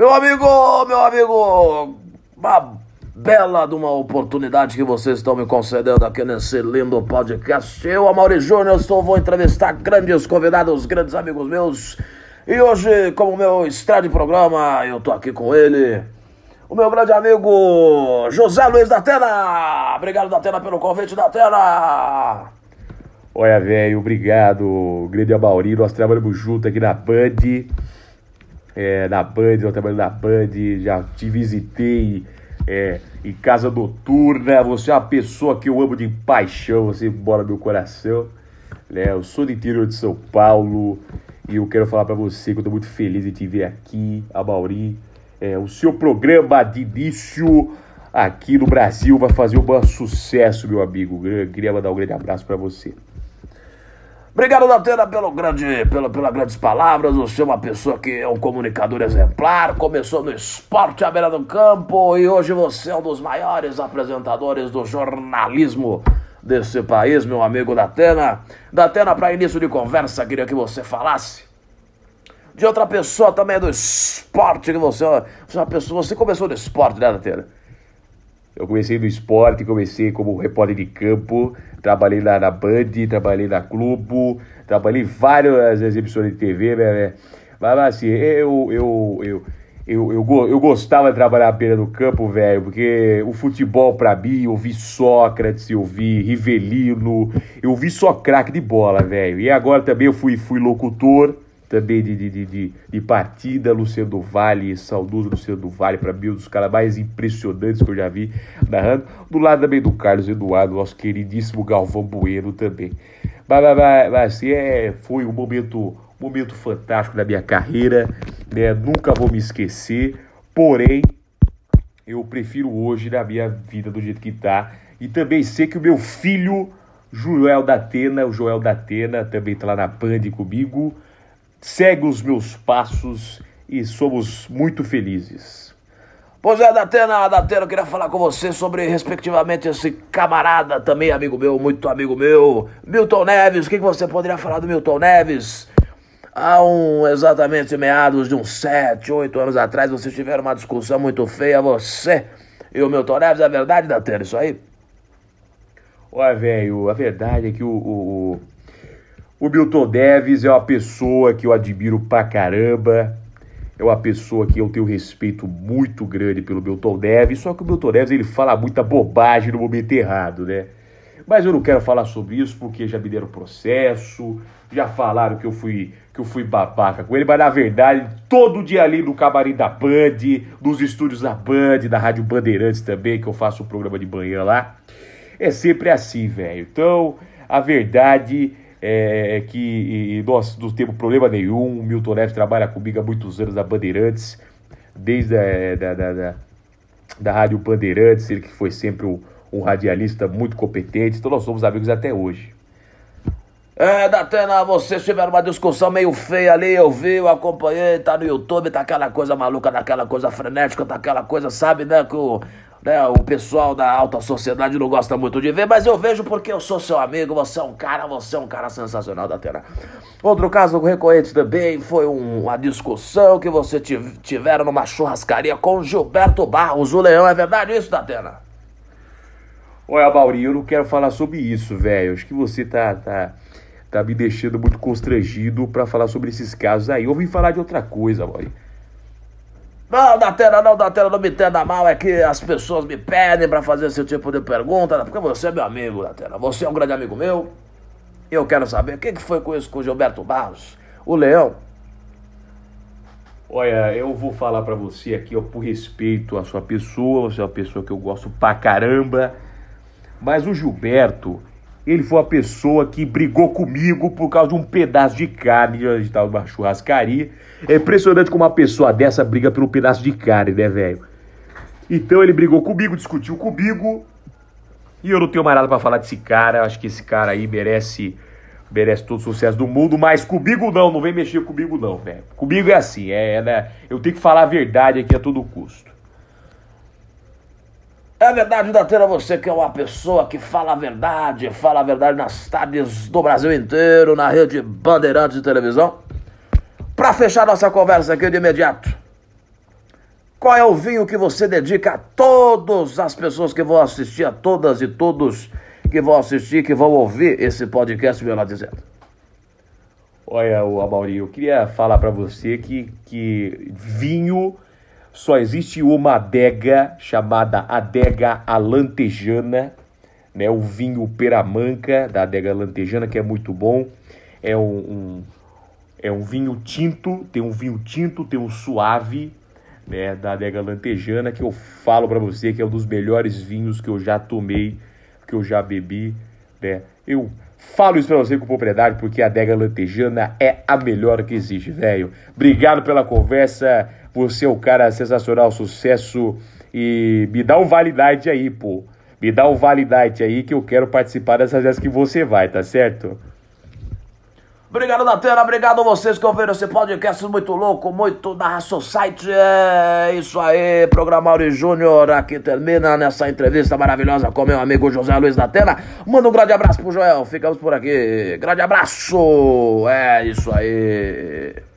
Meu amigo, meu amigo, uma bela de uma oportunidade que vocês estão me concedendo aqui nesse lindo podcast. Eu, Amaury Júnior, estou, vou entrevistar grandes convidados, grandes amigos meus. E hoje, como meu estreia de programa, eu tô aqui com ele, o meu grande amigo José Luiz da Tena. Obrigado, da Tena, pelo convite da Tena. Olha, velho, obrigado, grande Amaury. Nós trabalhamos junto aqui na Band. É, na Band, eu trabalho na Band, já te visitei é, em casa noturna. Você é uma pessoa que eu amo de paixão, você mora no meu coração. Né? Eu sou do interior de São Paulo e eu quero falar para você que eu tô muito feliz de te ver aqui, Amaury. É, o seu programa de início aqui no Brasil vai fazer um bom sucesso, meu amigo. Eu queria mandar um grande abraço para você. Obrigado, Datena, pelo grande, pela, pelas grandes palavras. Você é uma pessoa que é um comunicador exemplar. Começou no esporte à beira do campo e hoje você é um dos maiores apresentadores do jornalismo desse país, meu amigo Datena. Datena, para início de conversa, queria que você falasse de outra pessoa também do esporte que você, você é uma pessoa. Você começou no esporte, né, Datena? Eu comecei no esporte, comecei como repórter de campo, trabalhei lá na Band, trabalhei na Globo, trabalhei em várias exibições de TV, né? né? Mas assim, eu, eu, eu, eu, eu, eu gostava de trabalhar à beira do campo, velho, porque o futebol pra mim, eu vi Sócrates, eu vi Rivelino, eu vi só craque de bola, velho. E agora também eu fui, fui locutor, também de, de, de, de, partida, Luciano do Vale, saudoso Luciano do Vale, para mim, um dos caras mais impressionantes que eu já vi narrando. Do lado também do Carlos Eduardo, nosso queridíssimo Galvão Bueno também. Mas, mas, mas assim, é, foi um momento, momento fantástico da minha carreira, né? nunca vou me esquecer, porém, eu prefiro hoje na minha vida do jeito que tá. E também sei que o meu filho, Joel da Atena, o Joel da Atena, também tá lá na Band comigo segue os meus passos e somos muito felizes. Pois é, Datena, Datena, eu queria falar com você sobre, respectivamente, esse camarada também, amigo meu, muito amigo meu, Milton Neves. O que, que você poderia falar do Milton Neves? Há um, exatamente meados de uns 7, 8 anos atrás, vocês tiveram uma discussão muito feia, você e o Milton Neves. É verdade, Datena, isso aí? Olha, velho, a verdade é que o, o, o Milton Neves é uma pessoa que eu admiro pra caramba. É uma pessoa que eu tenho respeito muito grande pelo Milton Neves. Só que o Milton Neves ele fala muita bobagem no momento errado, né? Mas eu não quero falar sobre isso porque já me deram processo, já falaram que eu fui que eu fui babaca com ele, mas na verdade, todo dia ali no camarim da Band, nos estúdios da Band, da Rádio Bandeirantes também, que eu faço o programa de manhã lá, é sempre assim, velho. Então, a verdade é, que nós não temos problema nenhum. O Milton Neves trabalha comigo há muitos anos na Bandeirantes, desde a é, da, da, da, da Rádio Bandeirantes, ele que foi sempre um, um radialista muito competente, então nós somos amigos até hoje. É, Datena, vocês tiveram uma discussão meio feia ali, eu vi, eu acompanhei, tá no YouTube, tá aquela coisa maluca, daquela coisa frenética, tá aquela coisa, sabe, né, que o né, o pessoal da alta sociedade não gosta muito de ver, mas eu vejo porque eu sou seu amigo, você é um cara, você é um cara sensacional da. Outro caso recorrente também foi um, uma discussão que você tiveram numa churrascaria com Gilberto Barros, o Leão, é verdade isso, Datena? Olha, Mauri, eu não quero falar sobre isso, velho. Acho que você tá, tá, tá me deixando muito constrangido para falar sobre esses casos aí. Eu vim falar de outra coisa, Mauri. Não, Datena, não, Datena, não me entenda mal, é que as pessoas me pedem para fazer esse tipo de pergunta, porque você é meu amigo, Datena. Você é um grande amigo meu. E eu quero saber o que, que foi com isso com o Gilberto Barros, o Leão. Olha, eu vou falar para você aqui, ó, por respeito à sua pessoa, você é uma pessoa que eu gosto pra caramba. Mas o Gilberto, ele foi uma pessoa que brigou comigo por causa de um pedaço de carne. A gente numa churrascaria. É impressionante como uma pessoa dessa briga por um pedaço de carne, né, velho? Então ele brigou comigo, discutiu comigo. E eu não tenho mais nada para falar desse cara. Acho que esse cara aí merece merece todo o sucesso do mundo, mas comigo não, não vem mexer comigo não, velho. Comigo é assim, é, né? Eu tenho que falar a verdade aqui a todo custo. É verdade, Datena, você que é uma pessoa que fala a verdade, fala a verdade nas tardes do Brasil inteiro, na rede Bandeirantes de televisão. Para fechar nossa conversa aqui de imediato, Qual é o vinho que você dedica a todas as pessoas que vão assistir, a todas e todos que vão assistir, que vão ouvir esse podcast, meu lá dizendo? Olha, o Amaury, eu queria falar para você que, que vinho só existe uma adega chamada adega alantejana, né? O vinho Peramanca da adega alantejana que é muito bom. É um, um é um vinho tinto, tem um vinho tinto, tem um suave, né, da adega lantejana, que eu falo para você que é um dos melhores vinhos que eu já tomei, que eu já bebi, né? Eu falo isso para você com propriedade porque a adega lantejana é a melhor que existe, velho. Obrigado pela conversa. Você é um cara sensacional, sucesso e me dá um validade aí, pô. Me dá um validade aí que eu quero participar dessas vezes que você vai, tá certo? Obrigado, Datena. Obrigado a vocês que ouviram esse podcast muito louco, muito da Society. É isso aí, programa Mauri Júnior aqui termina nessa entrevista maravilhosa com meu amigo José Luiz Datena. Manda um grande abraço pro Joel. Ficamos por aqui. Grande abraço. É isso aí.